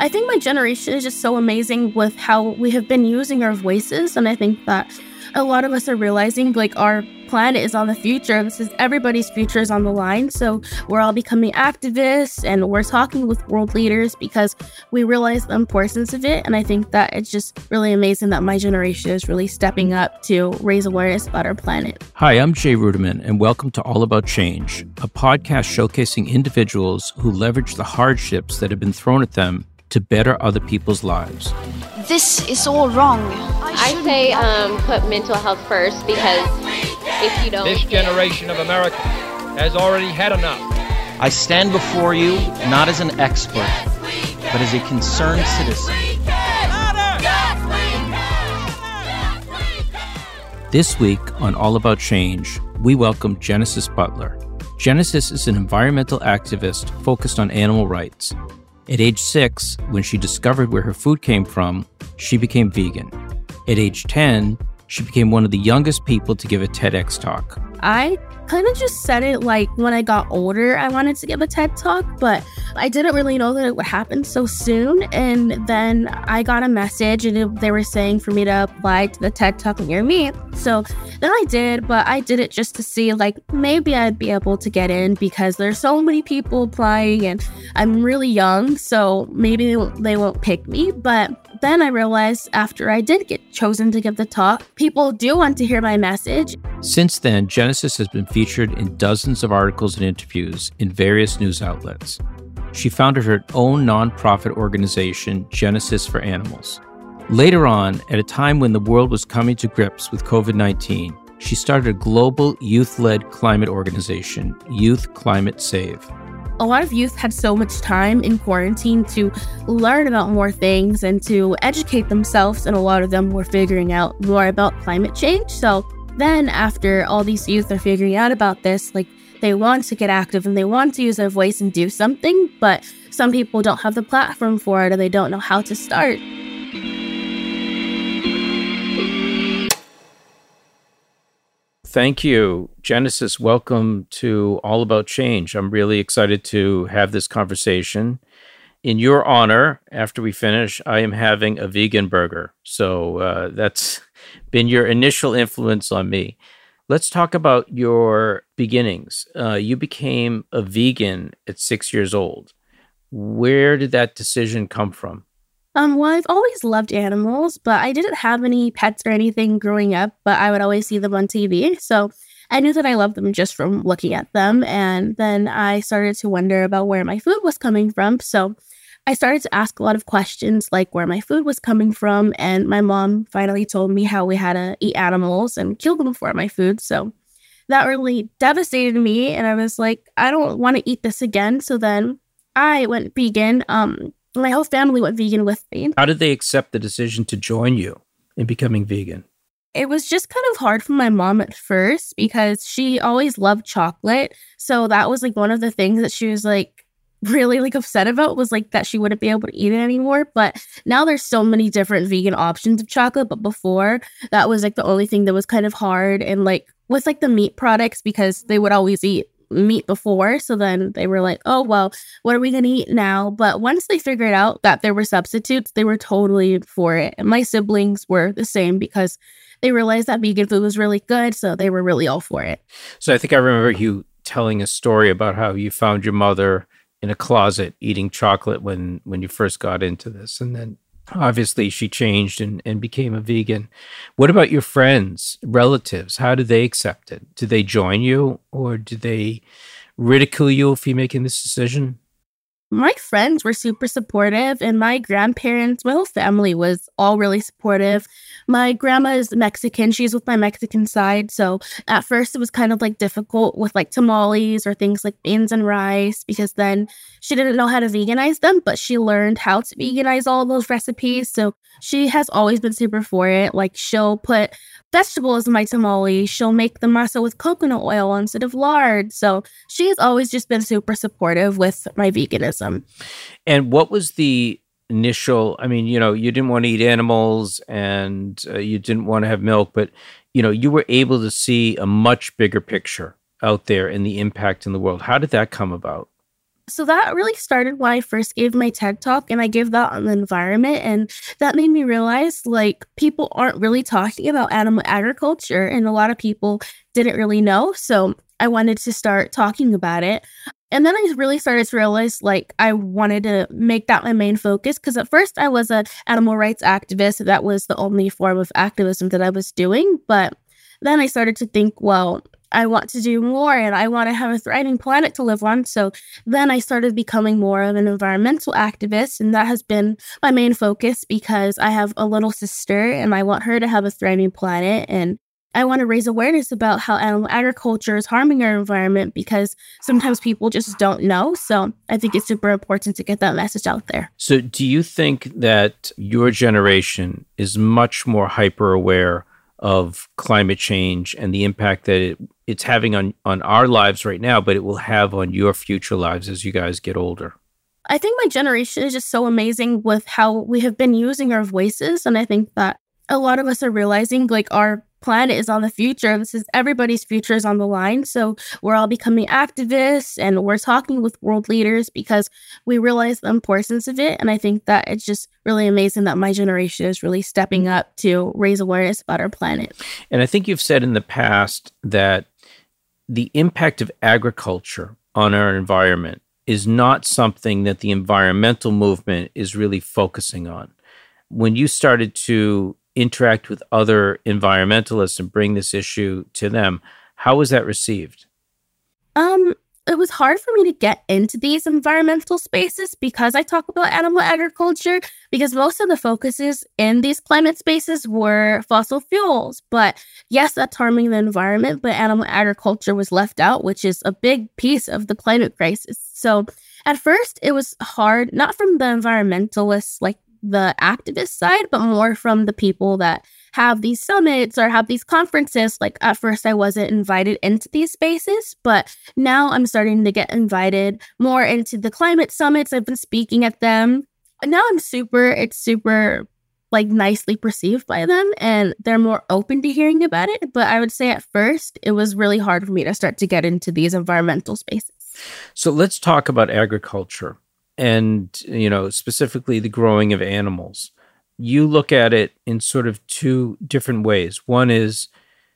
I think my generation is just so amazing with how we have been using our voices. And I think that a lot of us are realizing like our planet is on the future. This is everybody's future is on the line. So we're all becoming activists and we're talking with world leaders because we realize the importance of it. And I think that it's just really amazing that my generation is really stepping up to raise awareness about our planet. Hi, I'm Jay Ruderman, and welcome to All About Change, a podcast showcasing individuals who leverage the hardships that have been thrown at them to better other people's lives. This is all wrong. I say um, put mental health first because if you don't. This generation of America has already had enough. I stand before you not as an expert, but as a concerned citizen. This week on All About Change, we welcome Genesis Butler. Genesis is an environmental activist focused on animal rights. At age six, when she discovered where her food came from, she became vegan. At age 10, she became one of the youngest people to give a TEDx talk. I kind of just said it like when I got older, I wanted to give a TED talk, but I didn't really know that it would happen so soon. And then I got a message and it, they were saying for me to apply to the TED talk near me. So then I did, but I did it just to see like maybe I'd be able to get in because there's so many people applying and I'm really young. So maybe they won't pick me. But then I realized after I did get chosen to give the talk, people do want to hear my message. Since then, Genesis has been featured in dozens of articles and interviews in various news outlets. She founded her own nonprofit organization, Genesis for Animals. Later on, at a time when the world was coming to grips with COVID 19, she started a global youth led climate organization, Youth Climate Save a lot of youth had so much time in quarantine to learn about more things and to educate themselves, and a lot of them were figuring out more about climate change. So then, after all these youth are figuring out about this, like they want to get active and they want to use their voice and do something, but some people don't have the platform for it or they don't know how to start. Thank you. Genesis, welcome to All About Change. I'm really excited to have this conversation. In your honor, after we finish, I am having a vegan burger. So uh, that's been your initial influence on me. Let's talk about your beginnings. Uh, you became a vegan at six years old. Where did that decision come from? Um, well, I've always loved animals, but I didn't have any pets or anything growing up, but I would always see them on TV. So I knew that I loved them just from looking at them. And then I started to wonder about where my food was coming from. So I started to ask a lot of questions like where my food was coming from. And my mom finally told me how we had to eat animals and kill them for my food. So that really devastated me. And I was like, I don't want to eat this again. So then I went vegan. Um, my whole family went vegan with me. How did they accept the decision to join you in becoming vegan? It was just kind of hard for my mom at first because she always loved chocolate. So that was like one of the things that she was like really like upset about was like that she wouldn't be able to eat it anymore. But now there's so many different vegan options of chocolate. But before that was like the only thing that was kind of hard and like with like the meat products because they would always eat meat before. So then they were like, oh, well, what are we going to eat now? But once they figured out that there were substitutes, they were totally for it. And my siblings were the same because they realized that vegan food was really good. So they were really all for it. So I think I remember you telling a story about how you found your mother in a closet eating chocolate when when you first got into this and then obviously she changed and, and became a vegan. What about your friends, relatives? How do they accept it? Do they join you or do they ridicule you if you're making this decision? My friends were super supportive and my grandparents my whole family was all really supportive. My grandma is mexican. She's with my mexican side. So at first it was kind of like difficult with like tamales or things like beans and rice because then she didn't know how to veganize them but she learned how to veganize all those recipes. So she has always been super for it. Like she'll put vegetables in my tamale. She'll make the masa with coconut oil instead of lard. So she's always just been super supportive with my veganism. And what was the initial? I mean, you know, you didn't want to eat animals and uh, you didn't want to have milk, but you know, you were able to see a much bigger picture out there and the impact in the world. How did that come about? So that really started when I first gave my TED talk and I gave that on the environment. And that made me realize like people aren't really talking about animal agriculture and a lot of people didn't really know. So I wanted to start talking about it. And then I really started to realize like I wanted to make that my main focus because at first I was an animal rights activist. That was the only form of activism that I was doing. But then I started to think, well, I want to do more and I want to have a thriving planet to live on. So then I started becoming more of an environmental activist. And that has been my main focus because I have a little sister and I want her to have a thriving planet. And I want to raise awareness about how animal agriculture is harming our environment because sometimes people just don't know. So I think it's super important to get that message out there. So, do you think that your generation is much more hyper aware of climate change and the impact that it, it's having on, on our lives right now, but it will have on your future lives as you guys get older? I think my generation is just so amazing with how we have been using our voices. And I think that a lot of us are realizing like our planet is on the future. This is everybody's future is on the line. So we're all becoming activists and we're talking with world leaders because we realize the importance of it. And I think that it's just really amazing that my generation is really stepping up to raise awareness about our planet. And I think you've said in the past that the impact of agriculture on our environment is not something that the environmental movement is really focusing on. When you started to interact with other environmentalists and bring this issue to them. How was that received? Um, it was hard for me to get into these environmental spaces because I talk about animal agriculture because most of the focuses in these climate spaces were fossil fuels. But yes, that's harming the environment, but animal agriculture was left out, which is a big piece of the climate crisis. So at first, it was hard, not from the environmentalists like the activist side, but more from the people that have these summits or have these conferences. Like at first, I wasn't invited into these spaces, but now I'm starting to get invited more into the climate summits. I've been speaking at them. Now I'm super, it's super like nicely perceived by them and they're more open to hearing about it. But I would say at first, it was really hard for me to start to get into these environmental spaces. So let's talk about agriculture and you know specifically the growing of animals you look at it in sort of two different ways. One is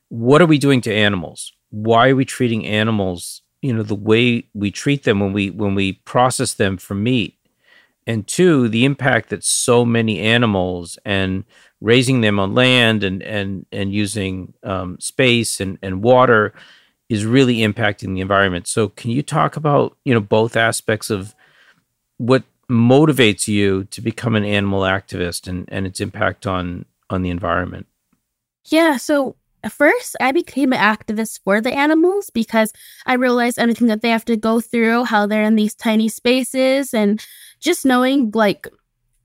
what are we doing to animals? Why are we treating animals you know the way we treat them when we when we process them for meat? And two the impact that so many animals and raising them on land and and and using um, space and and water is really impacting the environment. So can you talk about you know both aspects of what motivates you to become an animal activist and, and its impact on on the environment? Yeah, so first I became an activist for the animals because I realized everything that they have to go through, how they're in these tiny spaces, and just knowing like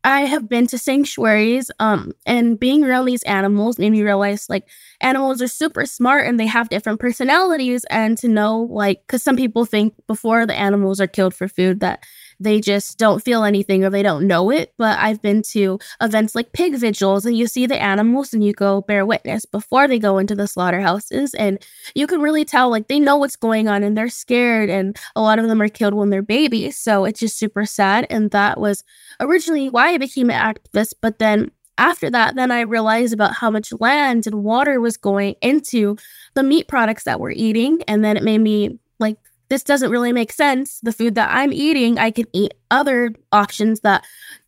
I have been to sanctuaries, um, and being around these animals made me realize like animals are super smart and they have different personalities. And to know, like, because some people think before the animals are killed for food that they just don't feel anything or they don't know it. But I've been to events like pig vigils and you see the animals and you go bear witness before they go into the slaughterhouses. And you can really tell like they know what's going on and they're scared. And a lot of them are killed when they're babies. So it's just super sad. And that was originally why I became an activist. But then after that, then I realized about how much land and water was going into the meat products that we're eating. And then it made me like this doesn't really make sense. The food that I'm eating, I can eat other options that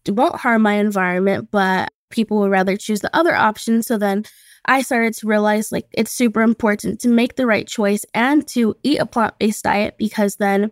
won't harm my environment, but people would rather choose the other option. So then I started to realize like it's super important to make the right choice and to eat a plant based diet because then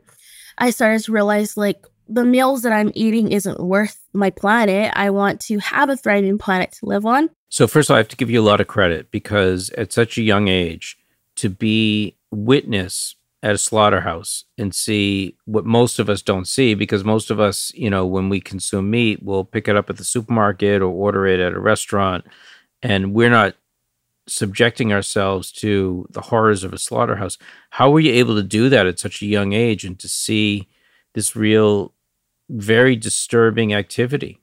I started to realize like the meals that I'm eating isn't worth my planet. I want to have a thriving planet to live on. So, first of all, I have to give you a lot of credit because at such a young age, to be witness at a slaughterhouse and see what most of us don't see because most of us, you know, when we consume meat, we'll pick it up at the supermarket or order it at a restaurant and we're not subjecting ourselves to the horrors of a slaughterhouse. How were you able to do that at such a young age and to see this real very disturbing activity?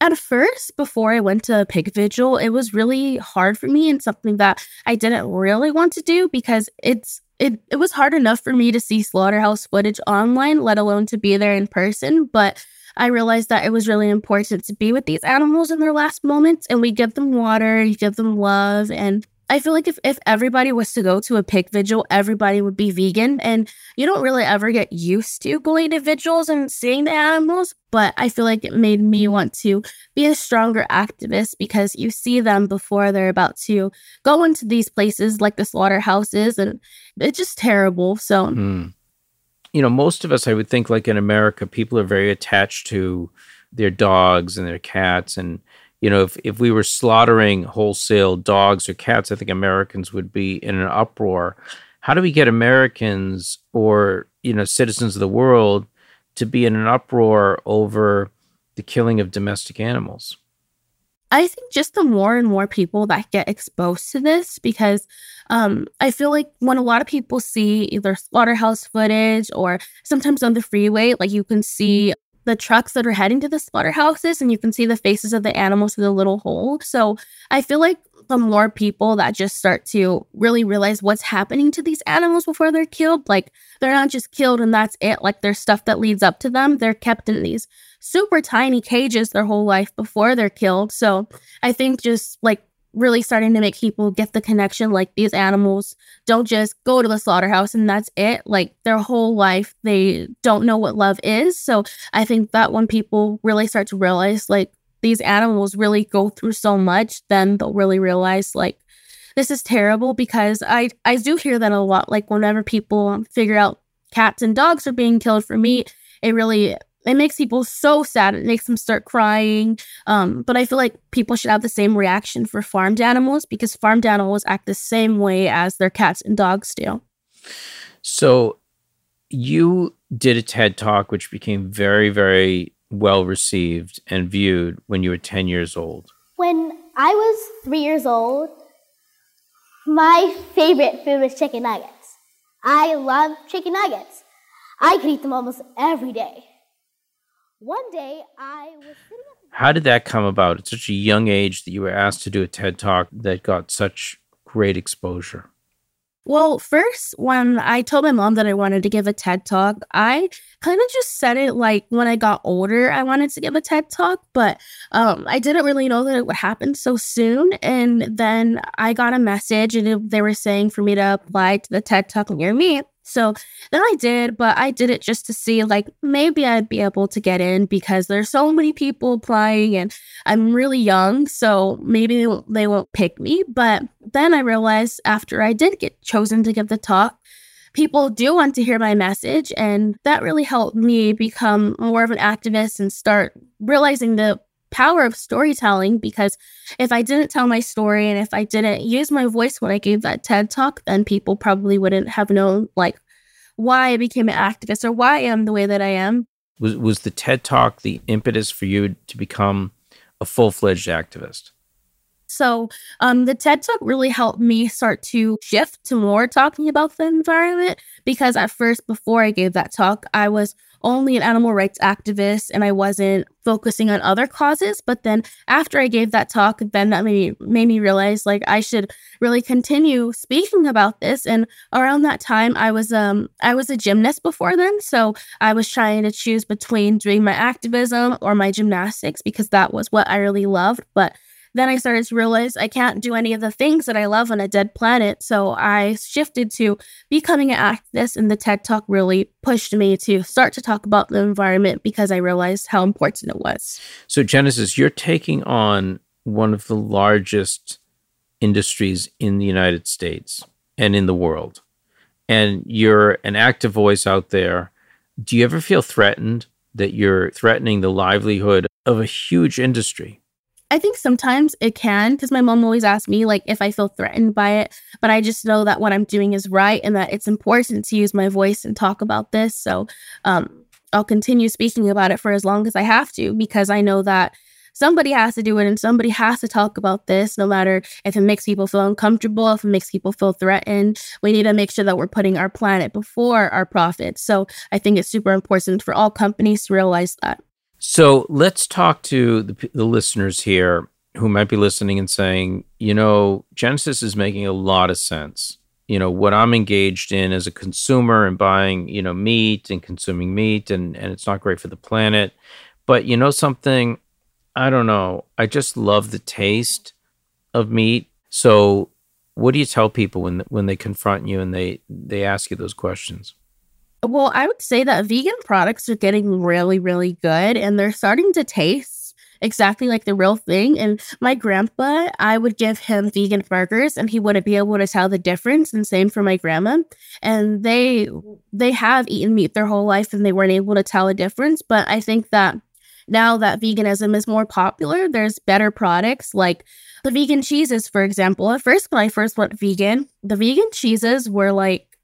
At first, before I went to Pig Vigil, it was really hard for me and something that I didn't really want to do because it's it, it was hard enough for me to see slaughterhouse footage online, let alone to be there in person. But I realized that it was really important to be with these animals in their last moments and we give them water, you give them love. And I feel like if, if everybody was to go to a pig vigil, everybody would be vegan. And you don't really ever get used to going to vigils and seeing the animals. But I feel like it made me want to be a stronger activist because you see them before they're about to go into these places like the slaughterhouses. And it's just terrible. So. Mm you know, most of us, I would think, like in America, people are very attached to their dogs and their cats. And, you know, if, if we were slaughtering wholesale dogs or cats, I think Americans would be in an uproar. How do we get Americans or, you know, citizens of the world to be in an uproar over the killing of domestic animals? I think just the more and more people that get exposed to this, because um, I feel like when a lot of people see either slaughterhouse footage or sometimes on the freeway, like you can see the trucks that are heading to the slaughterhouses and you can see the faces of the animals through the little hole. So I feel like the more people that just start to really realize what's happening to these animals before they're killed, like they're not just killed and that's it, like there's stuff that leads up to them. They're kept in these super tiny cages their whole life before they're killed. So I think just like really starting to make people get the connection like these animals don't just go to the slaughterhouse and that's it. Like their whole life they don't know what love is. So i think that when people really start to realize like these animals really go through so much then they'll really realize like this is terrible because i i do hear that a lot. Like whenever people figure out cats and dogs are being killed for meat it really it makes people so sad. It makes them start crying. Um, but I feel like people should have the same reaction for farmed animals because farmed animals act the same way as their cats and dogs do. So you did a TED talk which became very, very well received and viewed when you were 10 years old. When I was three years old, my favorite food was chicken nuggets. I love chicken nuggets. I could eat them almost every day. One day I was sitting How did that come about at such a young age that you were asked to do a TED talk that got such great exposure? Well, first, when I told my mom that I wanted to give a TED talk, I kind of just said it like when I got older, I wanted to give a TED talk, but um, I didn't really know that it would happen so soon. And then I got a message, and it, they were saying for me to apply to the TED talk near me. So then I did, but I did it just to see like maybe I'd be able to get in because there's so many people applying and I'm really young, so maybe they won't, pick me. But then I realized after I did get chosen to give the talk, people do want to hear my message, and that really helped me become more of an activist and start realizing the power of storytelling because if I didn't tell my story and if I didn't use my voice when I gave that TED talk, then people probably wouldn't have known like why I became an activist or why I am the way that I am. Was was the TED talk the impetus for you to become a full-fledged activist? So um, the TED Talk really helped me start to shift to more talking about the environment because at first, before I gave that talk, I was only an animal rights activist and I wasn't focusing on other causes. But then after I gave that talk, then that made me, made me realize like I should really continue speaking about this. And around that time, I was um I was a gymnast before then, so I was trying to choose between doing my activism or my gymnastics because that was what I really loved. But then I started to realize I can't do any of the things that I love on a dead planet. So I shifted to becoming an activist, and the TED Talk really pushed me to start to talk about the environment because I realized how important it was. So, Genesis, you're taking on one of the largest industries in the United States and in the world, and you're an active voice out there. Do you ever feel threatened that you're threatening the livelihood of a huge industry? I think sometimes it can because my mom always asks me like if I feel threatened by it, but I just know that what I'm doing is right and that it's important to use my voice and talk about this. So um, I'll continue speaking about it for as long as I have to because I know that somebody has to do it and somebody has to talk about this no matter if it makes people feel uncomfortable, if it makes people feel threatened. We need to make sure that we're putting our planet before our profits. So I think it's super important for all companies to realize that. So let's talk to the, the listeners here who might be listening and saying, you know, Genesis is making a lot of sense. You know, what I'm engaged in as a consumer and buying, you know, meat and consuming meat and, and it's not great for the planet. But you know something? I don't know. I just love the taste of meat. So what do you tell people when when they confront you and they they ask you those questions? Well, I would say that vegan products are getting really, really good and they're starting to taste exactly like the real thing. And my grandpa, I would give him vegan burgers and he wouldn't be able to tell the difference. And same for my grandma. And they they have eaten meat their whole life and they weren't able to tell a difference. But I think that now that veganism is more popular, there's better products like the vegan cheeses, for example. At first, when I first went vegan, the vegan cheeses were like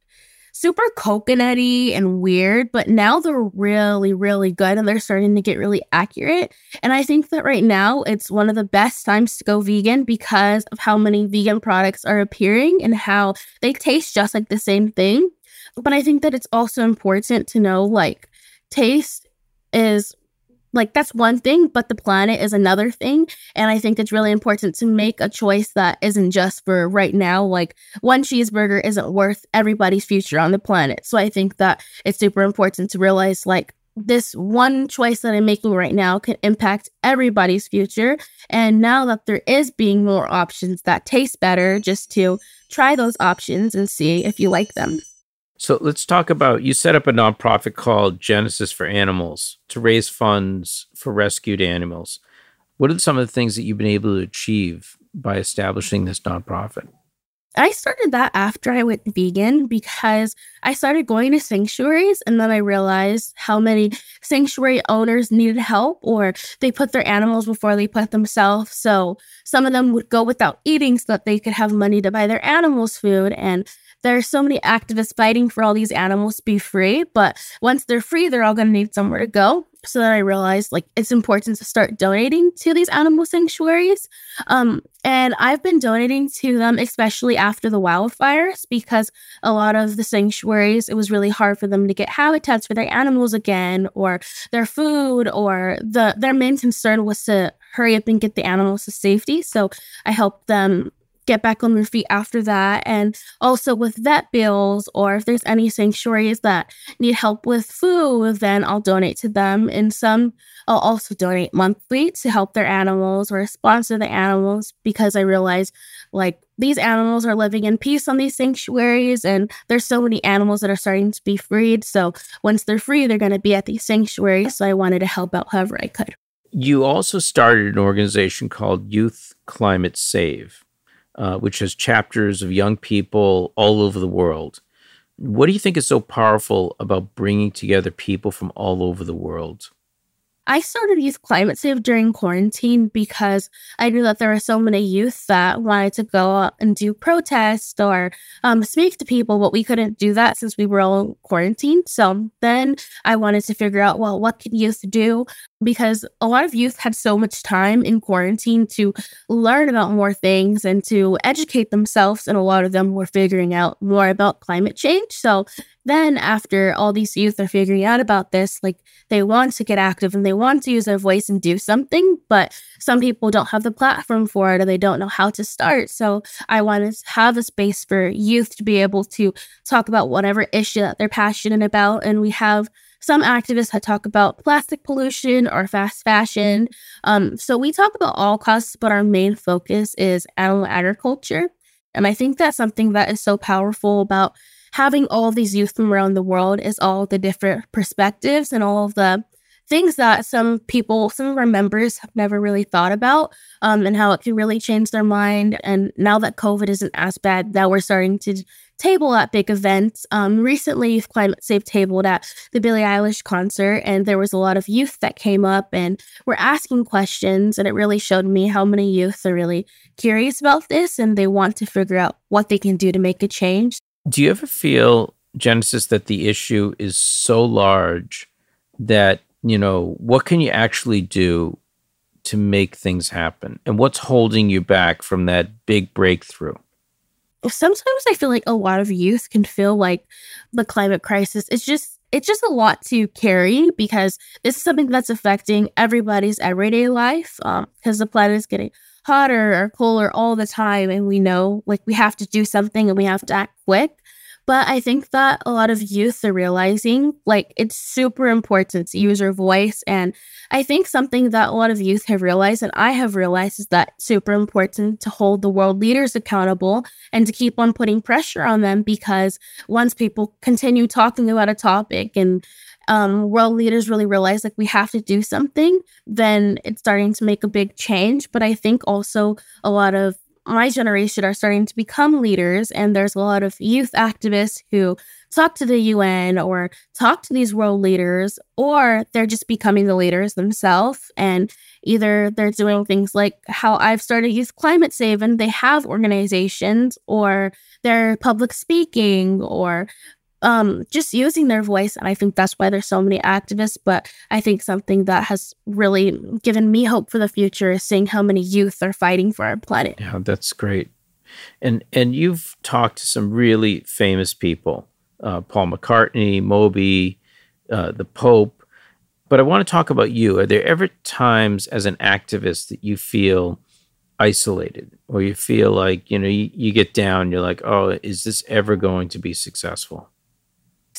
super coconutty and weird, but now they're really, really good and they're starting to get really accurate. And I think that right now it's one of the best times to go vegan because of how many vegan products are appearing and how they taste just like the same thing. But I think that it's also important to know like taste is like that's one thing, but the planet is another thing. And I think it's really important to make a choice that isn't just for right now. Like one cheeseburger isn't worth everybody's future on the planet. So I think that it's super important to realize like this one choice that I'm making right now can impact everybody's future. And now that there is being more options that taste better, just to try those options and see if you like them. So let's talk about you set up a nonprofit called Genesis for Animals to raise funds for rescued animals. What are some of the things that you've been able to achieve by establishing this nonprofit? I started that after I went vegan because I started going to sanctuaries and then I realized how many sanctuary owners needed help or they put their animals before they put themselves. So some of them would go without eating so that they could have money to buy their animals food. And there are so many activists fighting for all these animals to be free, but once they're free, they're all going to need somewhere to go. So then I realized like it's important to start donating to these animal sanctuaries. Um, and I've been donating to them, especially after the wildfires, because a lot of the sanctuaries, it was really hard for them to get habitats for their animals again, or their food, or the their main concern was to hurry up and get the animals to safety. So I helped them get back on their feet after that. And also with vet bills, or if there's any sanctuaries that need help with food, then I'll donate to them. And some I'll also donate monthly to help their animals or sponsor the animals because I realize like these animals are living in peace on these sanctuaries and there's so many animals that are starting to be freed. So once they're free, they're going to be at these sanctuaries. So I wanted to help out however I could. You also started an organization called Youth Climate Save uh, which has chapters of young people all over the world. What do you think is so powerful about bringing together people from all over the world? I started Youth Climate Save during quarantine because I knew that there were so many youth that wanted to go out and do protests or um, speak to people, but we couldn't do that since we were all quarantined. So then I wanted to figure out, well, what can youth do? Because a lot of youth had so much time in quarantine to learn about more things and to educate themselves, and a lot of them were figuring out more about climate change. So then after all these youth are figuring out about this like they want to get active and they want to use their voice and do something but some people don't have the platform for it or they don't know how to start. So i want to have a space for youth to be able to talk about whatever issue that they're passionate about. And we have some activists that talk about plastic pollution or fast fashion. Um, so we talk about all costs but our main focus is animal agriculture. And i think that's something that is so powerful about having all these youth from around the world is all the different perspectives and all of the things that some people, some of our members have never really thought about, um, and how it can really change their mind. And now that COVID isn't as bad, that we're starting to table at big events. Um, recently, Youth Climate Save tabled at the Billie Eilish concert, and there was a lot of youth that came up and were asking questions, and it really showed me how many youth are really curious about this and they want to figure out what they can do to make a change. Do you ever feel, Genesis, that the issue is so large that, you know, what can you actually do to make things happen? And what's holding you back from that big breakthrough? Sometimes I feel like a lot of youth can feel like the climate crisis is just it's just a lot to carry because this is something that's affecting everybody's everyday life because um, the planet is getting hotter or cooler all the time and we know like we have to do something and we have to act quick but I think that a lot of youth are realizing like it's super important to use your voice. And I think something that a lot of youth have realized, and I have realized, is that super important to hold the world leaders accountable and to keep on putting pressure on them because once people continue talking about a topic and um, world leaders really realize like we have to do something, then it's starting to make a big change. But I think also a lot of my generation are starting to become leaders, and there's a lot of youth activists who talk to the UN or talk to these world leaders, or they're just becoming the leaders themselves. And either they're doing things like how I've started Youth Climate Save, and they have organizations, or they're public speaking, or um, just using their voice. And I think that's why there's so many activists. But I think something that has really given me hope for the future is seeing how many youth are fighting for our planet. Yeah, that's great. And and you've talked to some really famous people, uh, Paul McCartney, Moby, uh, the Pope. But I want to talk about you. Are there ever times as an activist that you feel isolated or you feel like, you know, you, you get down, you're like, oh, is this ever going to be successful?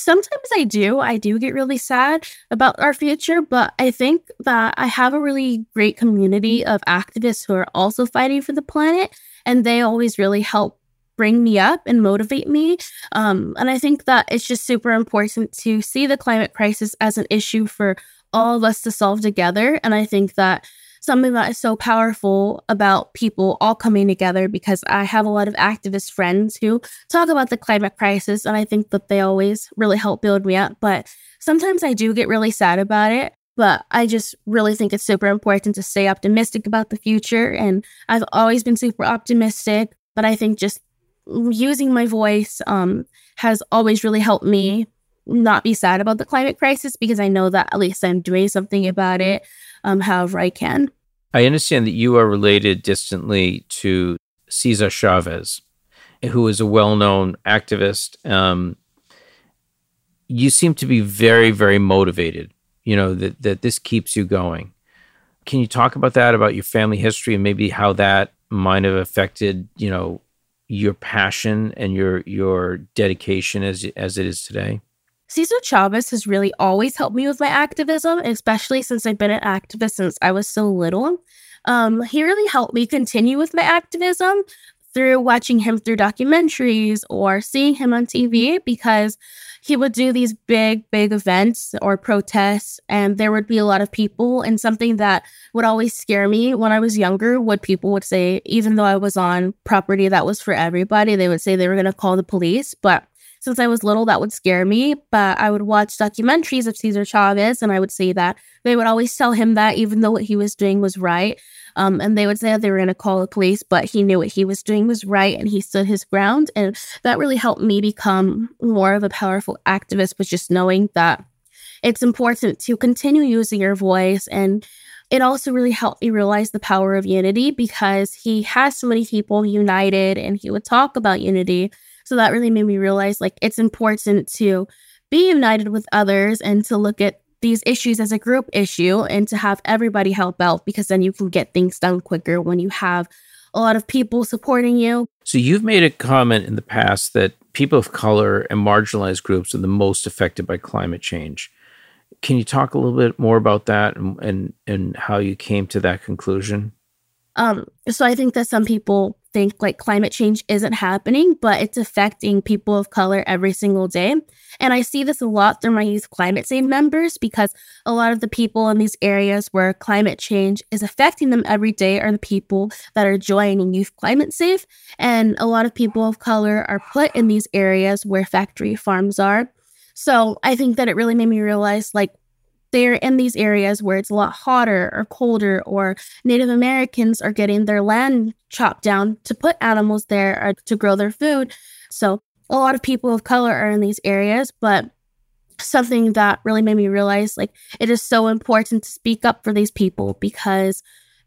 Sometimes I do. I do get really sad about our future, but I think that I have a really great community of activists who are also fighting for the planet, and they always really help bring me up and motivate me. Um, and I think that it's just super important to see the climate crisis as an issue for all of us to solve together. And I think that something that is so powerful about people all coming together because I have a lot of activist friends who talk about the climate crisis, and I think that they always really help build me up. But sometimes I do get really sad about it. But I just really think it's super important to stay optimistic about the future. And I've always been super optimistic, but I think just using my voice um, has always really helped me not be sad about the climate crisis because I know that at least I'm doing something about it um, however I can. I understand that you are related distantly to Cesar Chavez, who is a well known activist. Um, you seem to be very, very motivated, you know, that, that this keeps you going. Can you talk about that, about your family history, and maybe how that might have affected, you know, your passion and your your dedication as as it is today? Cesar Chavez has really always helped me with my activism, especially since I've been an activist since I was so little. Um, he really helped me continue with my activism through watching him through documentaries or seeing him on TV because he would do these big, big events or protests, and there would be a lot of people. And something that would always scare me when I was younger, what people would say, even though I was on property that was for everybody, they would say they were going to call the police. But since I was little, that would scare me. But I would watch documentaries of Cesar Chavez and I would see that they would always tell him that even though what he was doing was right. Um, and they would say that they were going to call the police, but he knew what he was doing was right and he stood his ground. And that really helped me become more of a powerful activist, was just knowing that it's important to continue using your voice and it also really helped me realize the power of unity because he has so many people united and he would talk about unity so that really made me realize like it's important to be united with others and to look at these issues as a group issue and to have everybody help out because then you can get things done quicker when you have a lot of people supporting you. So you've made a comment in the past that people of color and marginalized groups are the most affected by climate change. Can you talk a little bit more about that and and, and how you came to that conclusion? Um, so I think that some people think like climate change isn't happening, but it's affecting people of color every single day. And I see this a lot through my youth climate save members because a lot of the people in these areas where climate change is affecting them every day are the people that are joining youth climate save. And a lot of people of color are put in these areas where factory farms are. So I think that it really made me realize like they're in these areas where it's a lot hotter or colder, or Native Americans are getting their land chopped down to put animals there or to grow their food. So a lot of people of color are in these areas, but something that really made me realize like it is so important to speak up for these people because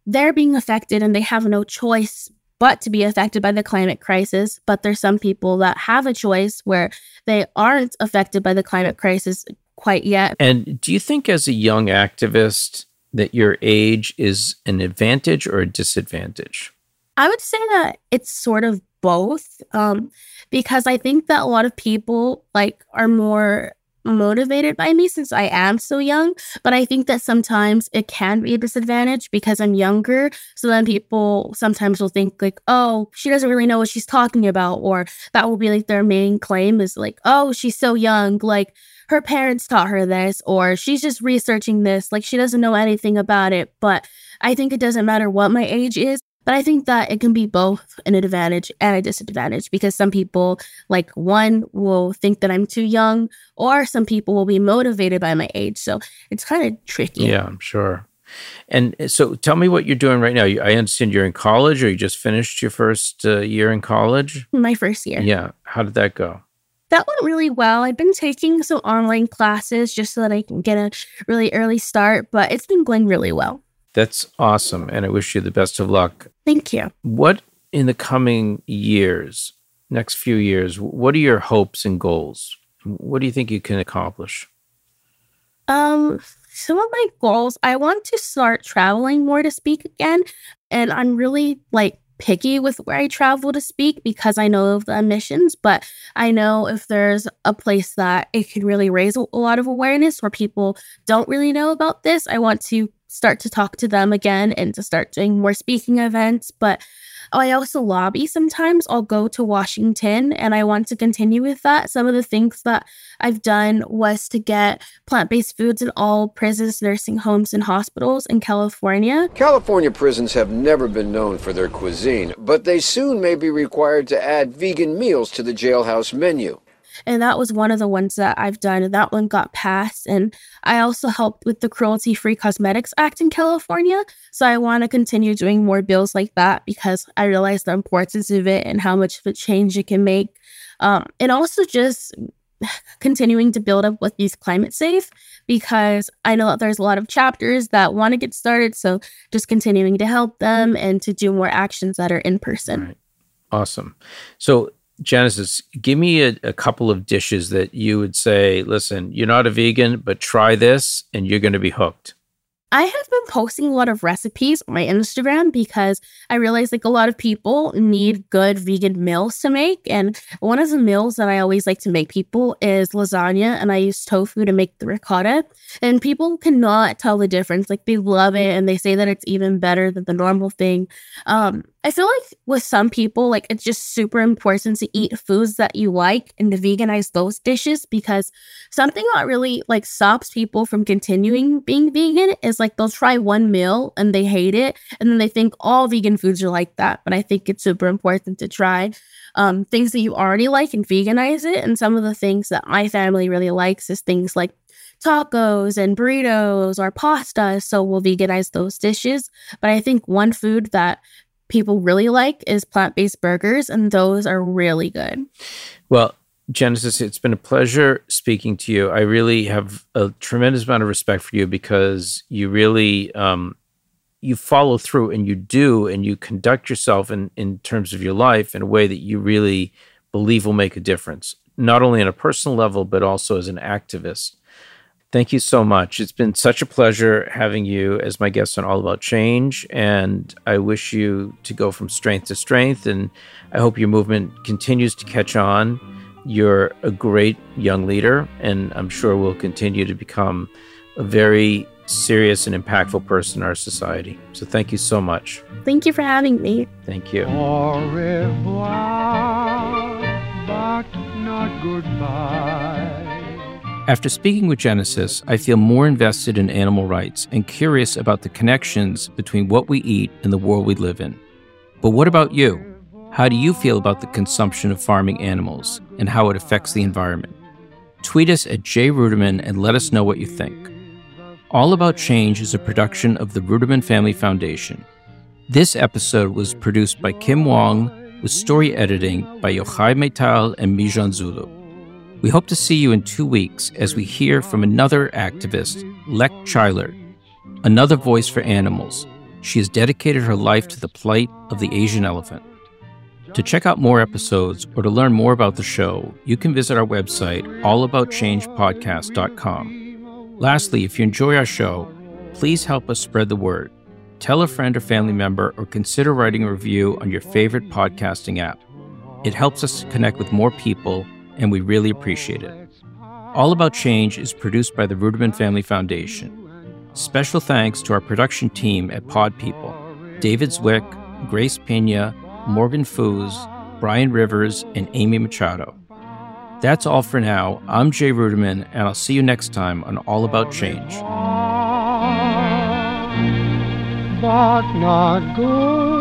they're being affected and they have no choice but to be affected by the climate crisis. But there's some people that have a choice where they aren't affected by the climate crisis quite yet. And do you think, as a young activist, that your age is an advantage or a disadvantage? I would say that it's sort of both um, because I think that a lot of people like are more motivated by me since I am so young. But I think that sometimes it can be a disadvantage because I'm younger. So then people sometimes will think, like, oh, she doesn't really know what she's talking about. Or that will be like their main claim is like, oh, she's so young. Like, her parents taught her this, or she's just researching this. Like, she doesn't know anything about it. But I think it doesn't matter what my age is. But I think that it can be both an advantage and a disadvantage because some people, like one, will think that I'm too young, or some people will be motivated by my age. So it's kind of tricky. Yeah, I'm sure. And uh, so tell me what you're doing right now. I understand you're in college or you just finished your first uh, year in college? My first year. Yeah. How did that go? That went really well. I've been taking some online classes just so that I can get a really early start, but it's been going really well. That's awesome. And I wish you the best of luck. Thank you. What in the coming years, next few years, what are your hopes and goals? What do you think you can accomplish? Um, some of my goals, I want to start traveling more to speak again. And I'm really like picky with where I travel to speak because I know of the emissions, but I know if there's a place that it can really raise a lot of awareness where people don't really know about this, I want to start to talk to them again and to start doing more speaking events. But Oh, I also lobby sometimes. I'll go to Washington and I want to continue with that. Some of the things that I've done was to get plant based foods in all prisons, nursing homes, and hospitals in California. California prisons have never been known for their cuisine, but they soon may be required to add vegan meals to the jailhouse menu. And that was one of the ones that I've done. And that one got passed. And I also helped with the Cruelty Free Cosmetics Act in California. So I want to continue doing more bills like that because I realize the importance of it and how much of a change it can make. Um, and also just continuing to build up with these Climate Save because I know that there's a lot of chapters that want to get started. So just continuing to help them and to do more actions that are in person. Right. Awesome. So Genesis, give me a, a, couple of dishes that you would say, listen, you're not a vegan, but try this and you're going to be hooked. I have been posting a lot of recipes on my Instagram because I realize like a lot of people need good vegan meals to make. And one of the meals that I always like to make people is lasagna, and I use tofu to make the ricotta. And people cannot tell the difference. Like they love it and they say that it's even better than the normal thing. Um, I feel like with some people, like it's just super important to eat foods that you like and to veganize those dishes because something that really like stops people from continuing being vegan is like they'll try one meal and they hate it and then they think all vegan foods are like that. But I think it's super important to try um, things that you already like and veganize it. And some of the things that my family really likes is things like tacos and burritos or pasta. So we'll veganize those dishes. But I think one food that people really like is plant based burgers, and those are really good. Well, Genesis, it's been a pleasure speaking to you. I really have a tremendous amount of respect for you because you really um, you follow through and you do and you conduct yourself in in terms of your life in a way that you really believe will make a difference, not only on a personal level but also as an activist. Thank you so much. It's been such a pleasure having you as my guest on All About Change. And I wish you to go from strength to strength. And I hope your movement continues to catch on. You're a great young leader, and I'm sure will continue to become a very serious and impactful person in our society. So thank you so much. Thank you for having me. Thank you. Au revoir, but not goodbye. After speaking with Genesis, I feel more invested in animal rights and curious about the connections between what we eat and the world we live in. But what about you? How do you feel about the consumption of farming animals and how it affects the environment? Tweet us at jruderman and let us know what you think. All About Change is a production of the Ruderman Family Foundation. This episode was produced by Kim Wong with story editing by Yochai Maital and Mijan Zulu. We hope to see you in two weeks as we hear from another activist, Lek Chailert, another voice for animals. She has dedicated her life to the plight of the Asian elephant. To check out more episodes or to learn more about the show, you can visit our website, allaboutchangepodcast.com. Lastly, if you enjoy our show, please help us spread the word. Tell a friend or family member or consider writing a review on your favorite podcasting app. It helps us to connect with more people, and we really appreciate it. All About Change is produced by the Ruderman Family Foundation. Special thanks to our production team at Pod People David Zwick, Grace Pena, Morgan Foos, Brian Rivers, and Amy Machado. That's all for now. I'm Jay Ruderman, and I'll see you next time on All About Change. But not good